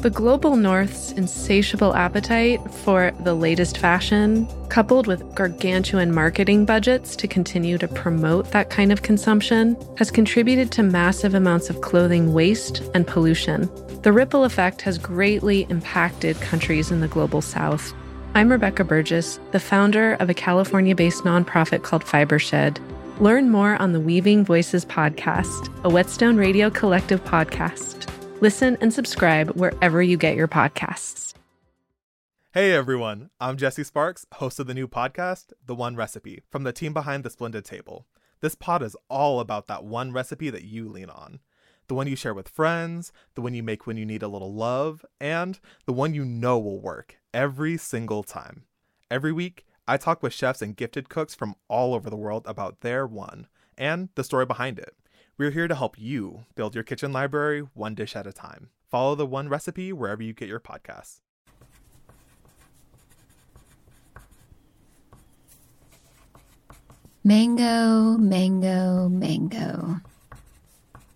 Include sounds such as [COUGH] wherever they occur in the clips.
The global north's insatiable appetite for the latest fashion, coupled with gargantuan marketing budgets to continue to promote that kind of consumption, has contributed to massive amounts of clothing waste and pollution. The ripple effect has greatly impacted countries in the global south. I'm Rebecca Burgess, the founder of a California based nonprofit called Fibershed. Learn more on the Weaving Voices podcast, a Whetstone Radio Collective podcast. Listen and subscribe wherever you get your podcasts. Hey everyone, I'm Jesse Sparks, host of the new podcast, The One Recipe, from the team behind The Splendid Table. This pod is all about that one recipe that you lean on. The one you share with friends, the one you make when you need a little love, and the one you know will work every single time. Every week, I talk with chefs and gifted cooks from all over the world about their one and the story behind it. We're here to help you build your kitchen library one dish at a time. Follow the one recipe wherever you get your podcasts. Mango, mango, mango.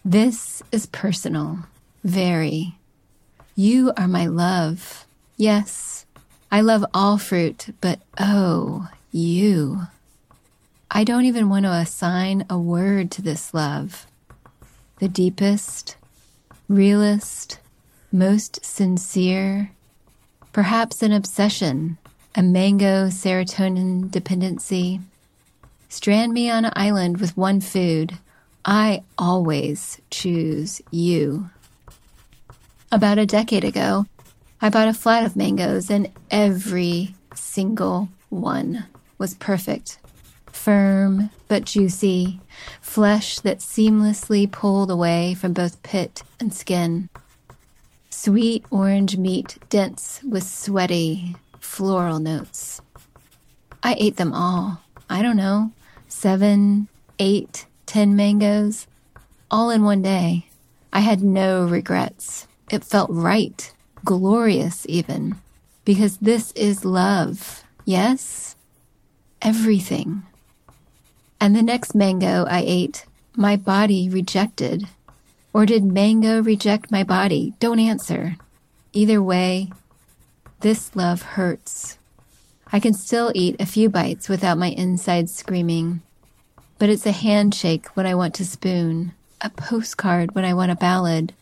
This is personal. Very. You are my love. Yes, I love all fruit, but oh, you. I don't even want to assign a word to this love the deepest, realest, most sincere, perhaps an obsession, a mango serotonin dependency. Strand me on an island with one food. I always choose you. About a decade ago, I bought a flat of mangoes and every single one was perfect firm but juicy, flesh that seamlessly pulled away from both pit and skin. Sweet orange meat dense with sweaty, floral notes. I ate them all. I don't know, seven, eight, ten mangoes, all in one day. I had no regrets. It felt right, glorious even, because this is love. Yes? Everything. And the next mango I ate, my body rejected. Or did mango reject my body? Don't answer. Either way, this love hurts. I can still eat a few bites without my insides screaming. But it's a handshake when I want to spoon, a postcard when I want a ballad.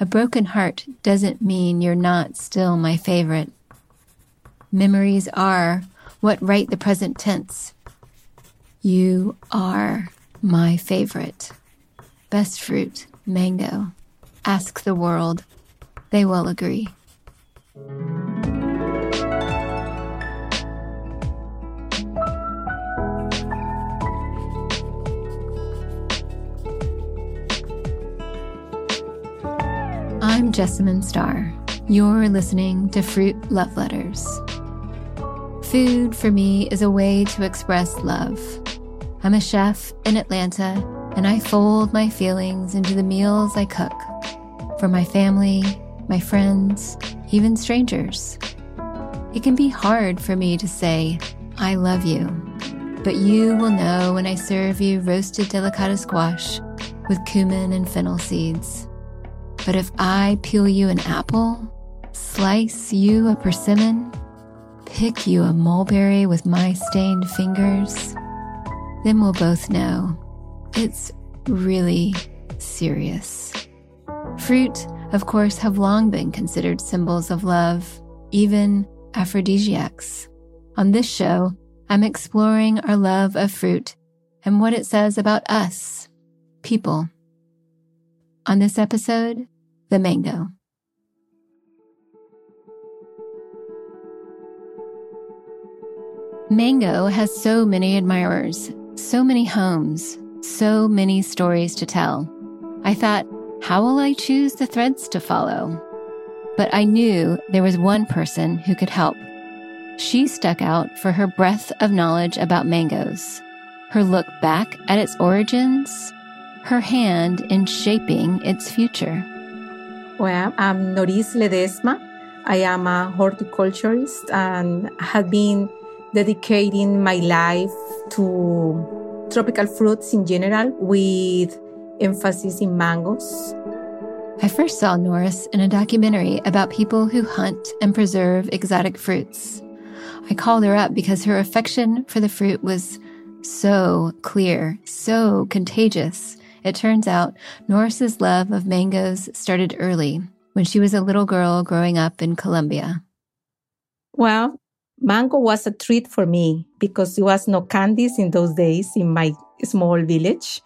A broken heart doesn't mean you're not still my favorite. Memories are what write the present tense. You are my favorite. Best fruit, mango. Ask the world. They will agree. I'm Jessamine Starr. You're listening to Fruit Love Letters. Food for me is a way to express love I'm a chef in Atlanta, and I fold my feelings into the meals I cook for my family, my friends, even strangers. It can be hard for me to say, I love you, but you will know when I serve you roasted delicata squash with cumin and fennel seeds. But if I peel you an apple, slice you a persimmon, pick you a mulberry with my stained fingers, then we'll both know it's really serious. Fruit, of course, have long been considered symbols of love, even aphrodisiacs. On this show, I'm exploring our love of fruit and what it says about us, people. On this episode, the mango. Mango has so many admirers so many homes, so many stories to tell. I thought, how will I choose the threads to follow? But I knew there was one person who could help. She stuck out for her breadth of knowledge about mangoes, her look back at its origins, her hand in shaping its future. Well, I'm Noris Ledesma. I am a horticulturist and have been dedicating my life to tropical fruits in general with emphasis in mangoes. I first saw Noris in a documentary about people who hunt and preserve exotic fruits. I called her up because her affection for the fruit was so clear, so contagious. It turns out Noris's love of mangoes started early when she was a little girl growing up in Colombia. Well, mango was a treat for me because there was no candies in those days in my small village.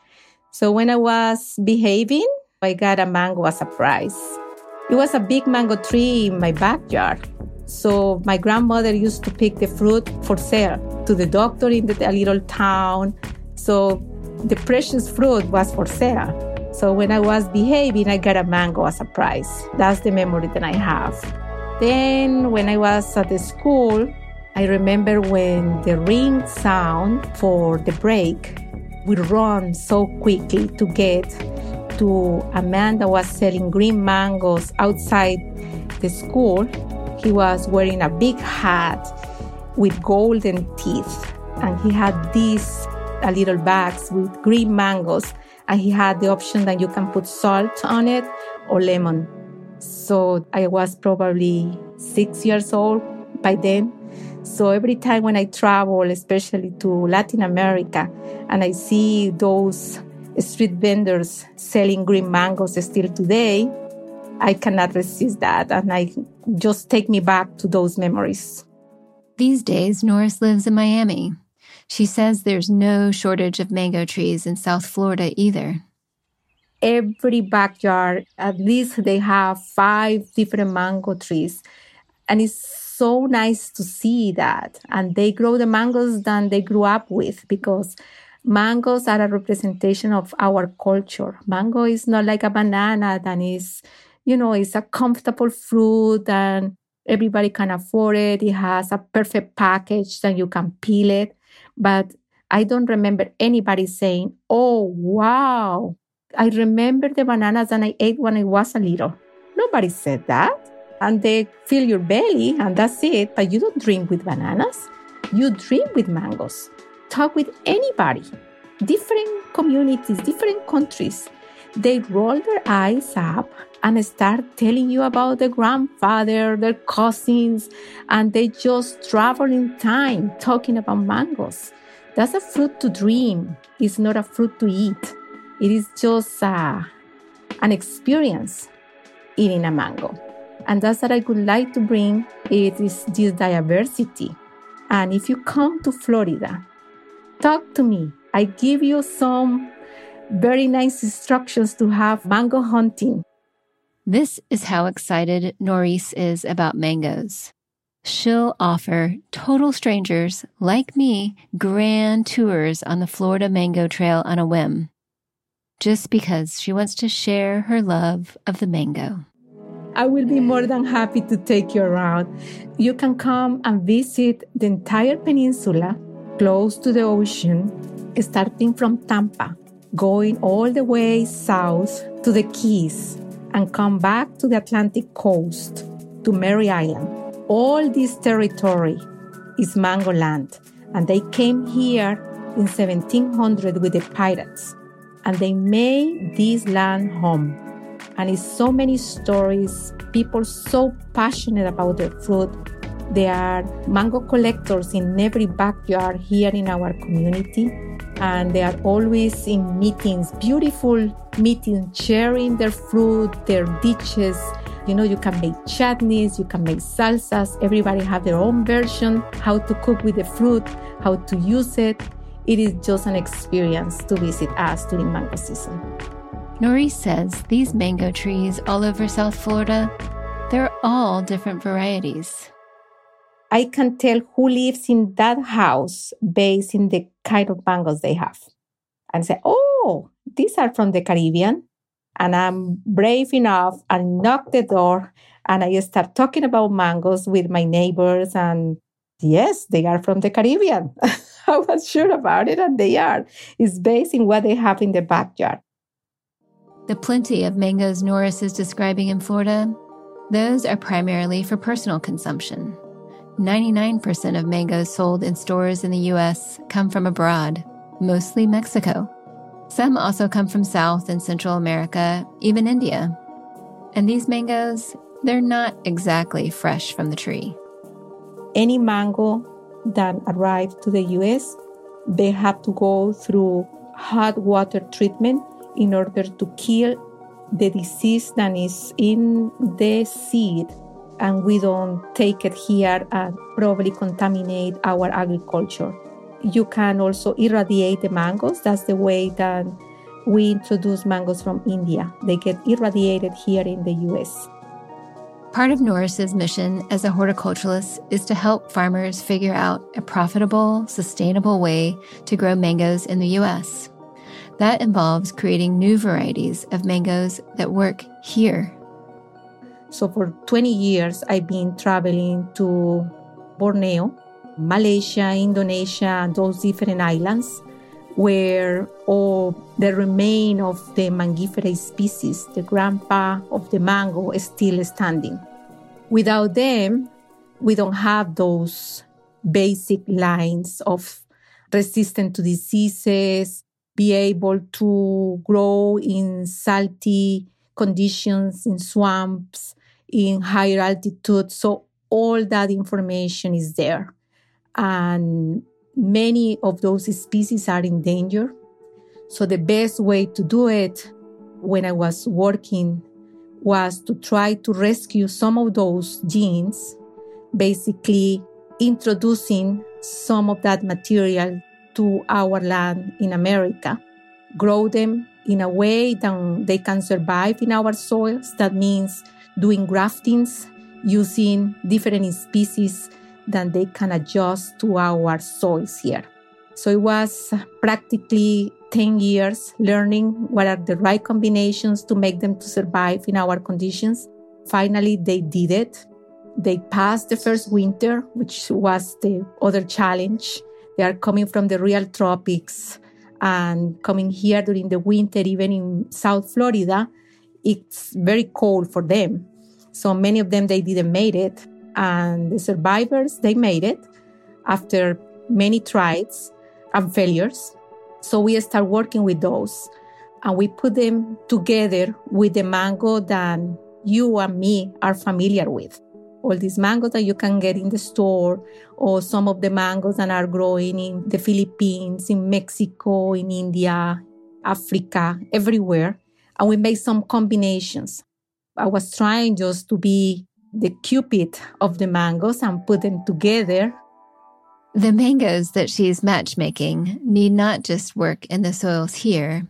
So when I was behaving, I got a mango as a prize. It was a big mango tree in my backyard. So my grandmother used to pick the fruit for sale to the doctor in the, little town. So the precious fruit was for sale. So when I was behaving, I got a mango as a prize. That's the memory that I have. Then when I was at the school, I remember when the ring sound for the break, we run so quickly to get to a man that was selling green mangoes outside the school. He was wearing a big hat with golden teeth, and he had these a little bags with green mangoes, and he had the option that you can put salt on it or lemon. So I was probably six years old by then. So every time when I travel, especially to Latin America, and I see those street vendors selling green mangoes still today, I cannot resist that. And I just take me back to those memories. These days, Noris lives in Miami. She says there's no shortage of mango trees in South Florida either. Every backyard, at least they have five different mango trees. And it's so nice to see that. And they grow the mangoes than they grew up with because mangoes are a representation of our culture. Mango is not like a banana that is, you know, it's a comfortable fruit and everybody can afford it. It has a perfect package that you can peel it. But I don't remember anybody saying, oh, wow. I remember the bananas that I ate when I was a little. Nobody said that. And they fill your belly and that's it. But you don't drink with bananas. You drink with mangoes talk with anybody, different communities, different countries, they roll their eyes up and start telling you about their grandfather, their cousins, and they just travel in time talking about mangoes. That's a fruit to dream. It's not a fruit to eat. It is just uh, an experience eating a mango. And that's what I would like to bring. It is this diversity. And if you come to Florida, Talk to me. I give you some very nice instructions to have mango hunting. This is how excited Noris is about mangoes. She'll offer total strangers like me grand tours on the Florida Mango Trail on a whim, just because she wants to share her love of the mango. I will be more than happy to take you around. You can come and visit the entire peninsula close to the ocean, starting from Tampa, going all the way south to the Keys, and come back to the Atlantic coast to Merritt Island. All this territory is Mango Land, and they came here in 1700 with the pirates, and they made this land home. And it's so many stories, people so passionate about their fruit there are mango collectors in every backyard here in our community, and they are always in meetings, beautiful meetings, sharing their fruit, their dishes. You know, you can make chutneys, you can make salsas. Everybody have their own version, how to cook with the fruit, how to use it. It is just an experience to visit us during mango season. Noris says these mango trees all over South Florida, they're all different varieties. I can tell who lives in that house based in the kind of mangoes they have. And say, oh, these are from the Caribbean. And I'm brave enough and knock the door and I start talking about mangoes with my neighbors. And yes, they are from the Caribbean. [LAUGHS] I was sure about it, and they are. It's based in what they have in the backyard. The plenty of mangoes Noris is describing in Florida, those are primarily for personal consumption. 99% of mangoes sold in stores in the US come from abroad, mostly Mexico. Some also come from South and Central America, even India. And these mangoes, they're not exactly fresh from the tree. Any mango that arrives to the US, they have to go through hot water treatment in order to kill the disease that is in the seed and we don't take it here and probably contaminate our agriculture. You can also irradiate the mangoes. That's the way that we introduce mangoes from India. They get irradiated here in the US. Part of Noris's mission as a horticulturalist is to help farmers figure out a profitable, sustainable way to grow mangoes in the US. That involves creating new varieties of mangoes that work here so for 20 years, I've been traveling to Borneo, Malaysia, Indonesia, and those different islands where all the remain of the mangifera species, the grandpa of the mango, is still standing. Without them, we don't have those basic lines of resistant to diseases, be able to grow in salty conditions, in swamps, in higher altitude. So all that information is there. And many of those species are in danger. So the best way to do it when I was working was to try to rescue some of those genes, basically introducing some of that material to our land in America, grow them in a way that they can survive in our soils. That means doing graftings using different species that they can adjust to our soils here. So it was practically 10 years learning what are the right combinations to make them to survive in our conditions. Finally, they did it. They passed the first winter, which was the other challenge. They are coming from the real tropics and coming here during the winter, even in South Florida, it's very cold for them. So many of them, they didn't make it. And the survivors, they made it after many tries and failures. So we start working with those and we put them together with the mango that you and me are familiar with. All these mangoes that you can get in the store, or some of the mangoes that are growing in the Philippines, in Mexico, in India, Africa, everywhere and we made some combinations. I was trying just to be the cupid of the mangoes and put them together. The mangoes that she's matchmaking need not just work in the soils here,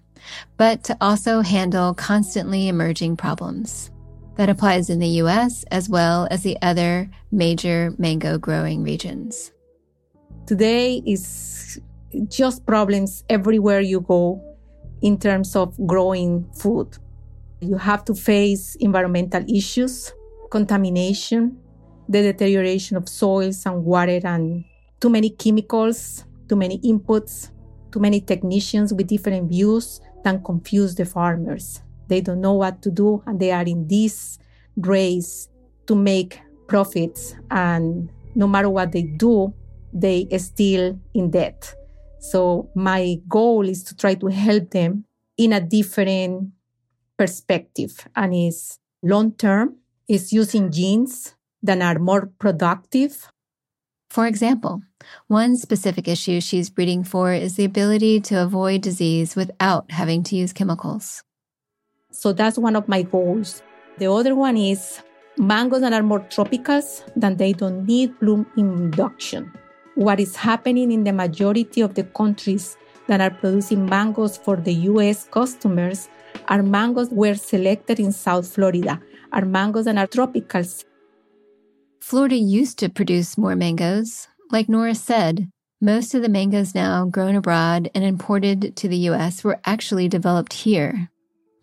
but to also handle constantly emerging problems. That applies in the US as well as the other major mango growing regions. Today is just problems everywhere you go in terms of growing food. You have to face environmental issues, contamination, the deterioration of soils and water, and too many chemicals, too many inputs, too many technicians with different views that confuse the farmers. They don't know what to do, and they are in this race to make profits. And no matter what they do, they are still in debt. So my goal is to try to help them in a different perspective and is long term is using genes that are more productive. For example, one specific issue she's breeding for is the ability to avoid disease without having to use chemicals. So that's one of my goals. The other one is mangoes that are more tropicals than they don't need bloom induction what is happening in the majority of the countries that are producing mangoes for the US customers are mangoes were selected in South Florida, are mangoes that are tropicals. Florida used to produce more mangoes. Like Nora said, most of the mangoes now grown abroad and imported to the US were actually developed here.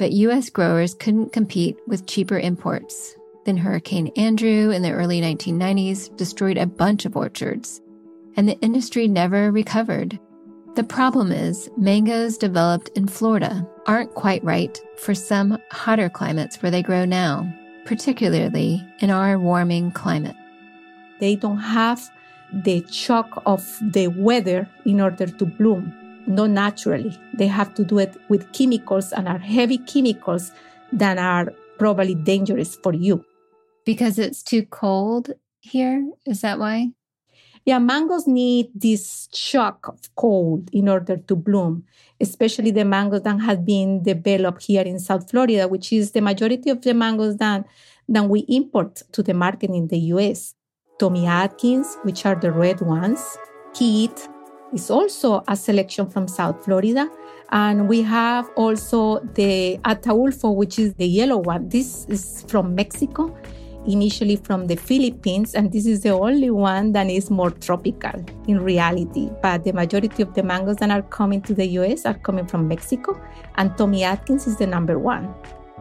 But US growers couldn't compete with cheaper imports. Then Hurricane Andrew in the early 1990s destroyed a bunch of orchards and the industry never recovered. The problem is, mangoes developed in Florida aren't quite right for some hotter climates where they grow now, particularly in our warming climate. They don't have the shock of the weather in order to bloom, not naturally. They have to do it with chemicals and are heavy chemicals that are probably dangerous for you. Because it's too cold here? Is that why? Yeah, mangoes need this shock of cold in order to bloom, especially the mangoes that have been developed here in South Florida, which is the majority of the mangoes that, that we import to the market in the US. Tommy Atkins, which are the red ones, Keitt is also a selection from South Florida. And we have also the Ataulfo, which is the yellow one. This is from Mexico initially from the Philippines, and this is the only one that is more tropical in reality. But the majority of the mangoes that are coming to the US are coming from Mexico, and Tommy Atkins is the number one.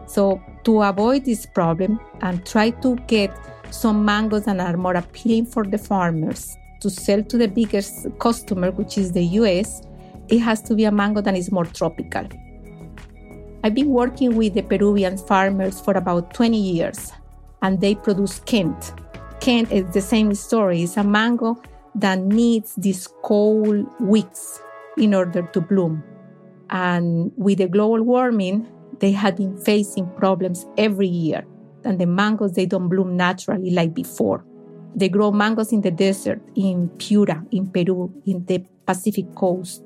So, to avoid this problem and try to get some mangoes that are more appealing for the farmers to sell to the biggest customer, which is the US, it has to be a mango that is more tropical. I've been working with the Peruvian farmers for about 20 years and they produce Kent. Kent is the same story. It's a mango that needs these cold weeks in order to bloom. And with the global warming, they have been facing problems every year. And the mangoes, they don't bloom naturally like before. They grow mangoes in the desert, in Piura, in Peru, in the Pacific coast.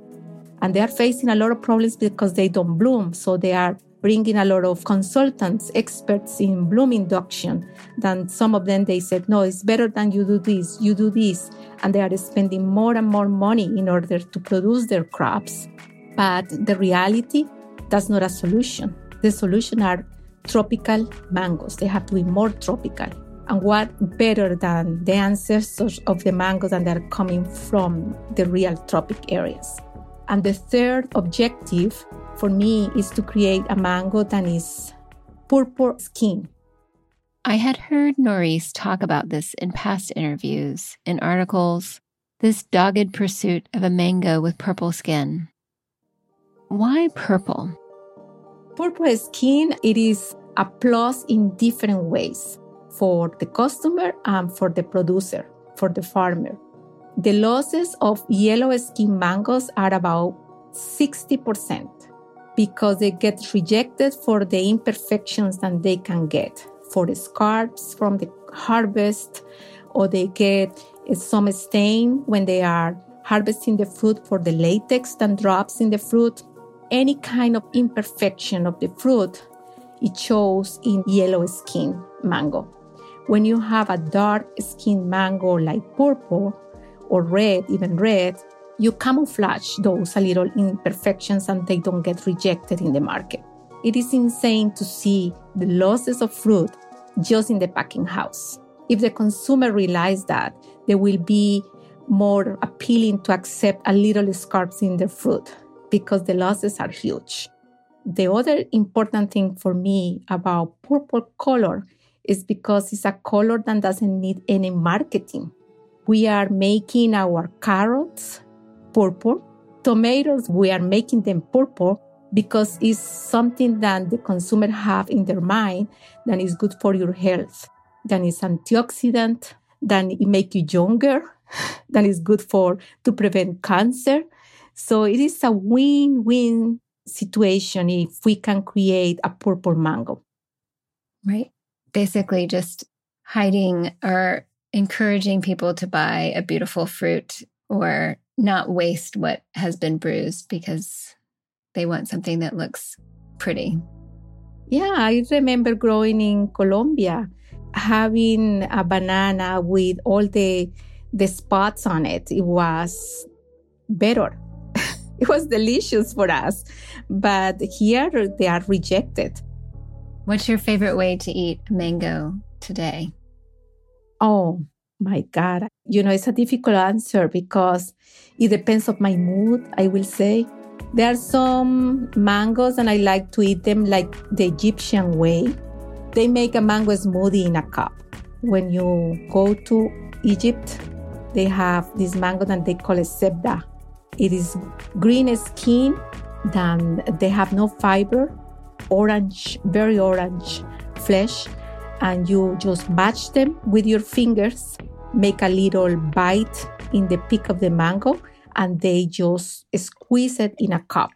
And they are facing a lot of problems because they don't bloom. So they are bringing a lot of consultants, experts in bloom induction. Then some of them they said, no, it's better than you do this, you do this. And they are spending more and more money in order to produce their crops. But the reality, that's not a solution. The solution are tropical mangoes. They have to be more tropical. And what better than the ancestors of the mangoes that are coming from the real tropic areas? And the third objective for me is to create a mango that is purple skin. I had heard Noris talk about this in past interviews, in articles, this dogged pursuit of a mango with purple skin. Why purple? Purple skin, it is a plus in different ways for the customer and for the producer, for the farmer. The losses of yellow skin mangoes are about 60% because they get rejected for the imperfections that they can get for the scars from the harvest or they get some stain when they are harvesting the fruit for the latex that drops in the fruit any kind of imperfection of the fruit it shows in yellow skin mango when you have a dark skinned mango like purple or red even red you camouflage those a little imperfections and they don't get rejected in the market. It is insane to see the losses of fruit just in the packing house. If the consumer realizes that, they will be more appealing to accept a little scraps in their fruit because the losses are huge. The other important thing for me about purple color is because it's a color that doesn't need any marketing. We are making our carrots purple. Tomatoes, we are making them purple because it's something that the consumer have in their mind that is good for your health, that is antioxidant, that it make you younger, [LAUGHS] that is good for to prevent cancer. So it is a win-win situation if we can create a purple mango. Right. Basically just hiding or encouraging people to buy a beautiful fruit or not waste what has been bruised because they want something that looks pretty. Yeah, I remember growing in Colombia, having a banana with all the the spots on it. It was better. [LAUGHS] it was delicious for us, but here they are rejected. What's your favorite way to eat mango today? Oh, my God, you know, it's a difficult answer because it depends of my mood, I will say. There are some mangoes and I like to eat them like the Egyptian way. They make a mango smoothie in a cup. When you go to Egypt, they have this mango that they call a zebda. It is green skin, then they have no fiber, orange, very orange flesh, and you just match them with your fingers make a little bite in the peak of the mango and they just squeeze it in a cup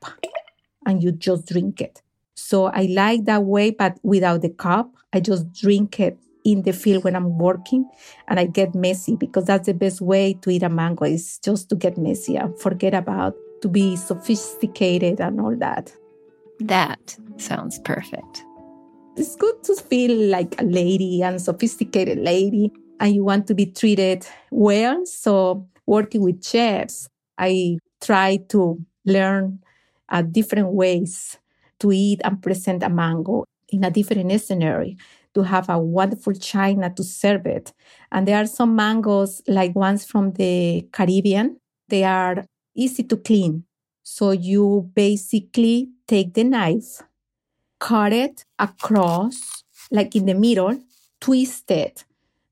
and you just drink it. So I like that way, but without the cup, I just drink it in the field when I'm working and I get messy because that's the best way to eat a mango is just to get messy and forget about to be sophisticated and all that. That sounds perfect. It's good to feel like a lady and sophisticated lady and you want to be treated well. So working with chefs, I try to learn uh, different ways to eat and present a mango in a different scenario to have a wonderful china to serve it. And there are some mangoes, like ones from the Caribbean, they are easy to clean. So you basically take the knife, cut it across, like in the middle, twist it,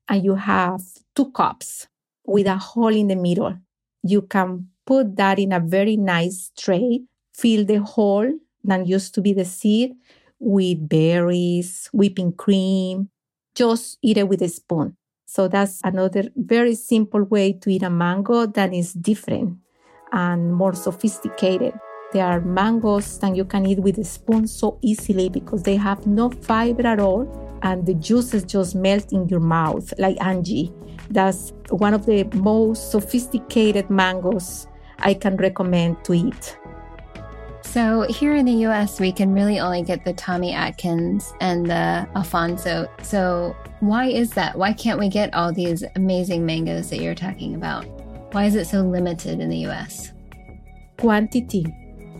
and you have two cups with a hole in the middle. You can put that in a very nice tray, fill the hole that used to be the seed with berries, whipping cream. Just eat it with a spoon. So that's another very simple way to eat a mango that is different and more sophisticated. There are mangoes that you can eat with a spoon so easily because they have no fiber at all and the juices just melt in your mouth, like Angie. That's one of the most sophisticated mangoes I can recommend to eat. So, here in the US, we can really only get the Tommy Atkins and the Alfonso. So, why is that? Why can't we get all these amazing mangoes that you're talking about? Why is it so limited in the US? Quantity.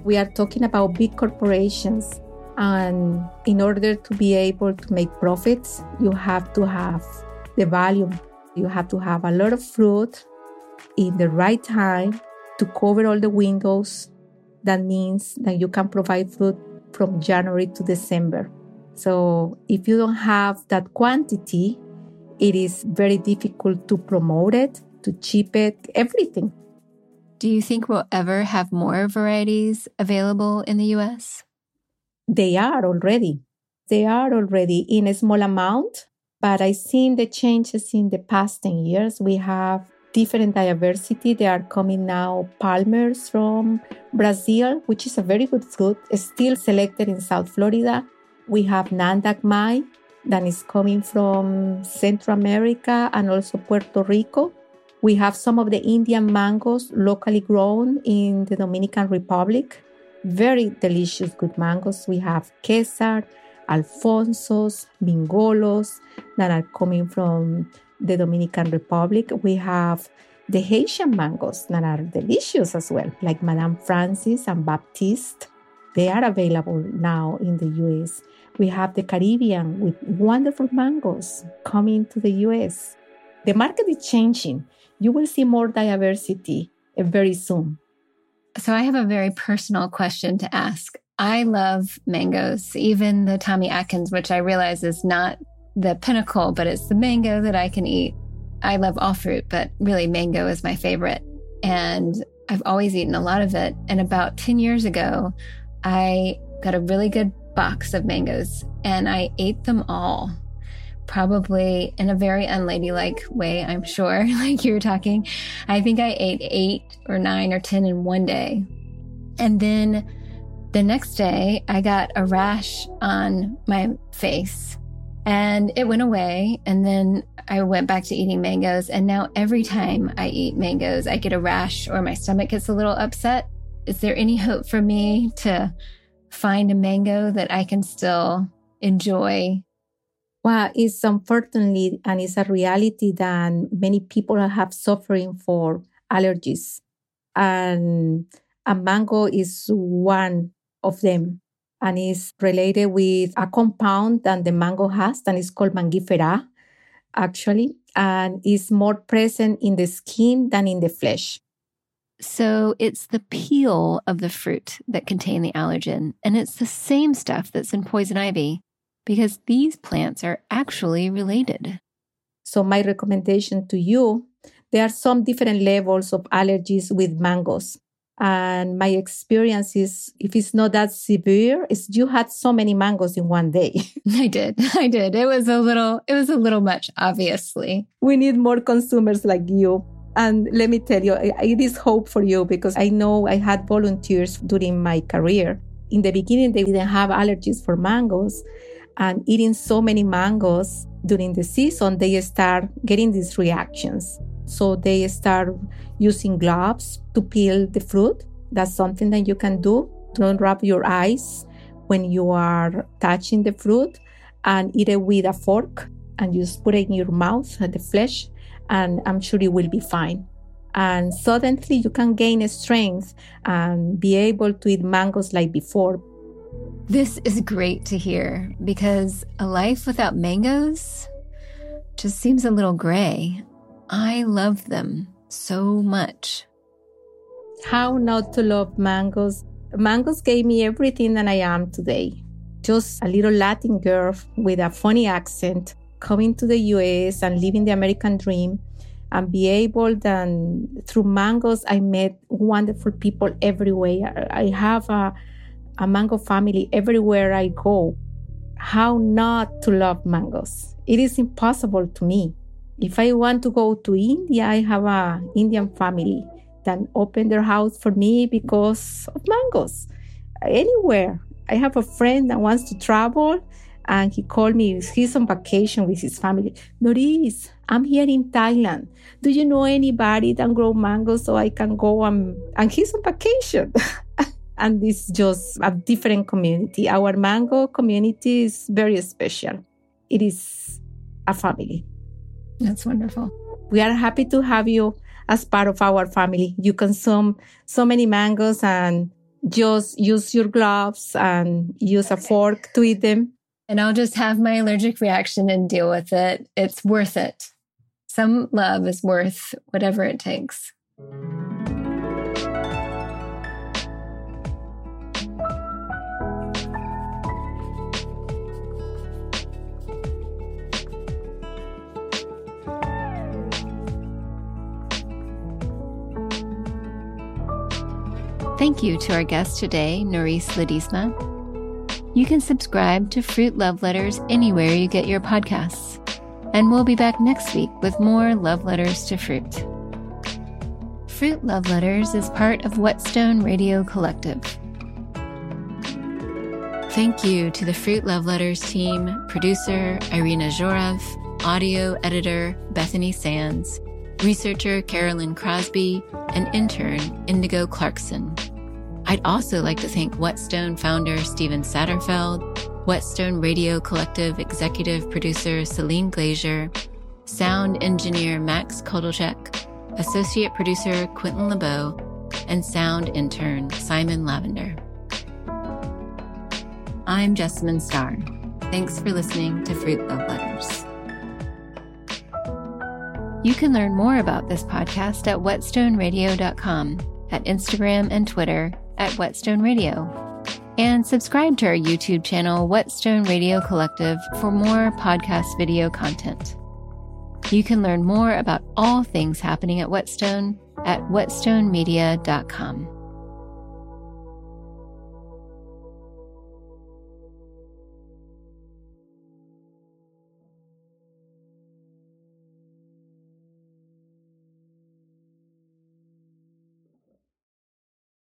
We are talking about big corporations, and in order to be able to make profits, you have to have the volume. You have to have a lot of fruit in the right time to cover all the windows that means that you can provide fruit from January to December. So if you don't have that quantity, it is very difficult to promote it, to ship it, everything. Do you think we'll ever have more varieties available in the US? They are already. They are already in a small amount, but I've seen the changes in the past 10 years. We have different diversity. There are coming now palmers from Brazil, which is a very good fruit, still selected in South Florida. We have Nam Doc Mai that is coming from Central America and also Puerto Rico. We have some of the Indian mangoes locally grown in the Dominican Republic. Very delicious, good mangoes. We have Kesar, Alfonsos, Mingolos that are coming from the Dominican Republic. We have the Haitian mangoes that are delicious as well, like Madame Francis and Baptiste. They are available now in the US. We have the Caribbean with wonderful mangoes coming to the US. The market is changing. You will see more diversity eh, very soon. So, I have a very personal question to ask. I love mangoes, even the Tommy Atkins, which I realize is not the pinnacle, but it's the mango that I can eat. I love all fruit, but really mango is my favorite. And I've always eaten a lot of it. And about 10 years ago, I got a really good box of mangoes and I ate them all, probably in a very unladylike way, I'm sure, [LAUGHS] like you were talking. I think I ate eight or nine or 10 in one day. And then the next day, I got a rash on my face and it went away. And then I went back to eating mangoes. And now every time I eat mangoes, I get a rash or my stomach gets a little upset. Is there any hope for me to find a mango that I can still enjoy? Well, it's unfortunately, and it's a reality that many people have suffering for allergies. And a mango is one of them and is related with a compound that the mango has and it's called mangifera, actually, and is more present in the skin than in the flesh. So it's the peel of the fruit that contain the allergen, and it's the same stuff that's in poison ivy because these plants are actually related. So my recommendation to you, there are some different levels of allergies with mangoes. And my experience is if it's not that severe, is you had so many mangoes in one day. [LAUGHS] I did. I did. It was a little it was a little much, obviously. We need more consumers like you. And let me tell you, it is hope for you because I know I had volunteers during my career in the beginning, they didn't have allergies for mangoes. And eating so many mangoes during the season, they start getting these reactions. So they start using gloves to peel the fruit. That's something that you can do. Don't rub your eyes when you are touching the fruit and eat it with a fork and just put it in your mouth, at the flesh, and I'm sure you will be fine. And suddenly you can gain strength and be able to eat mangoes like before. This is great to hear because a life without mangoes just seems a little gray. I love them so much. How not to love mangoes? Mangoes gave me everything that I am today. Just a little Latin girl with a funny accent coming to the US and living the American dream and be able then through mangoes I met wonderful people everywhere. I have a, a mango family everywhere I go. How not to love mangoes? It is impossible to me. If I want to go to India, I have a Indian family that open their house for me because of mangoes. Anywhere. I have a friend that wants to travel and he called me. He's on vacation with his family. Noris, I'm here in Thailand. Do you know anybody that grow mangoes so I can go and, and he's on vacation? [LAUGHS] and it's just a different community. Our mango community is very special. It is a family. That's wonderful. We are happy to have you as part of our family. You consume so many mangoes and just use your gloves and use a fork to eat them. And I'll just have my allergic reaction and deal with it. It's worth it. Some love is worth whatever it takes. Thank you to our guest today, Noris Ledesma. You can subscribe to Fruit Love Letters anywhere you get your podcasts. And we'll be back next week with more love letters to fruit. Fruit Love Letters is part of Whetstone Radio Collective. Thank you to the Fruit Love Letters team, producer Irina Zhorov, audio editor Bethany Sands, researcher Carolyn Crosby, and intern Indigo Clarkson. I'd also like to thank Whetstone founder Stephen Satterfield, Whetstone Radio Collective executive producer Celine Glazier, sound engineer Max Kodolchek, associate producer Quentin LeBeau, and sound intern Simon Lavender. I'm Jessamine Starr. Thanks for listening to Fruit Love Letters. You can learn more about this podcast at whetstoneradio.com, at Instagram and Twitter at Whetstone Radio. And subscribe to our YouTube channel, Whetstone Radio Collective, for more podcast video content. You can learn more about all things happening at Whetstone at whetstonemedia.com.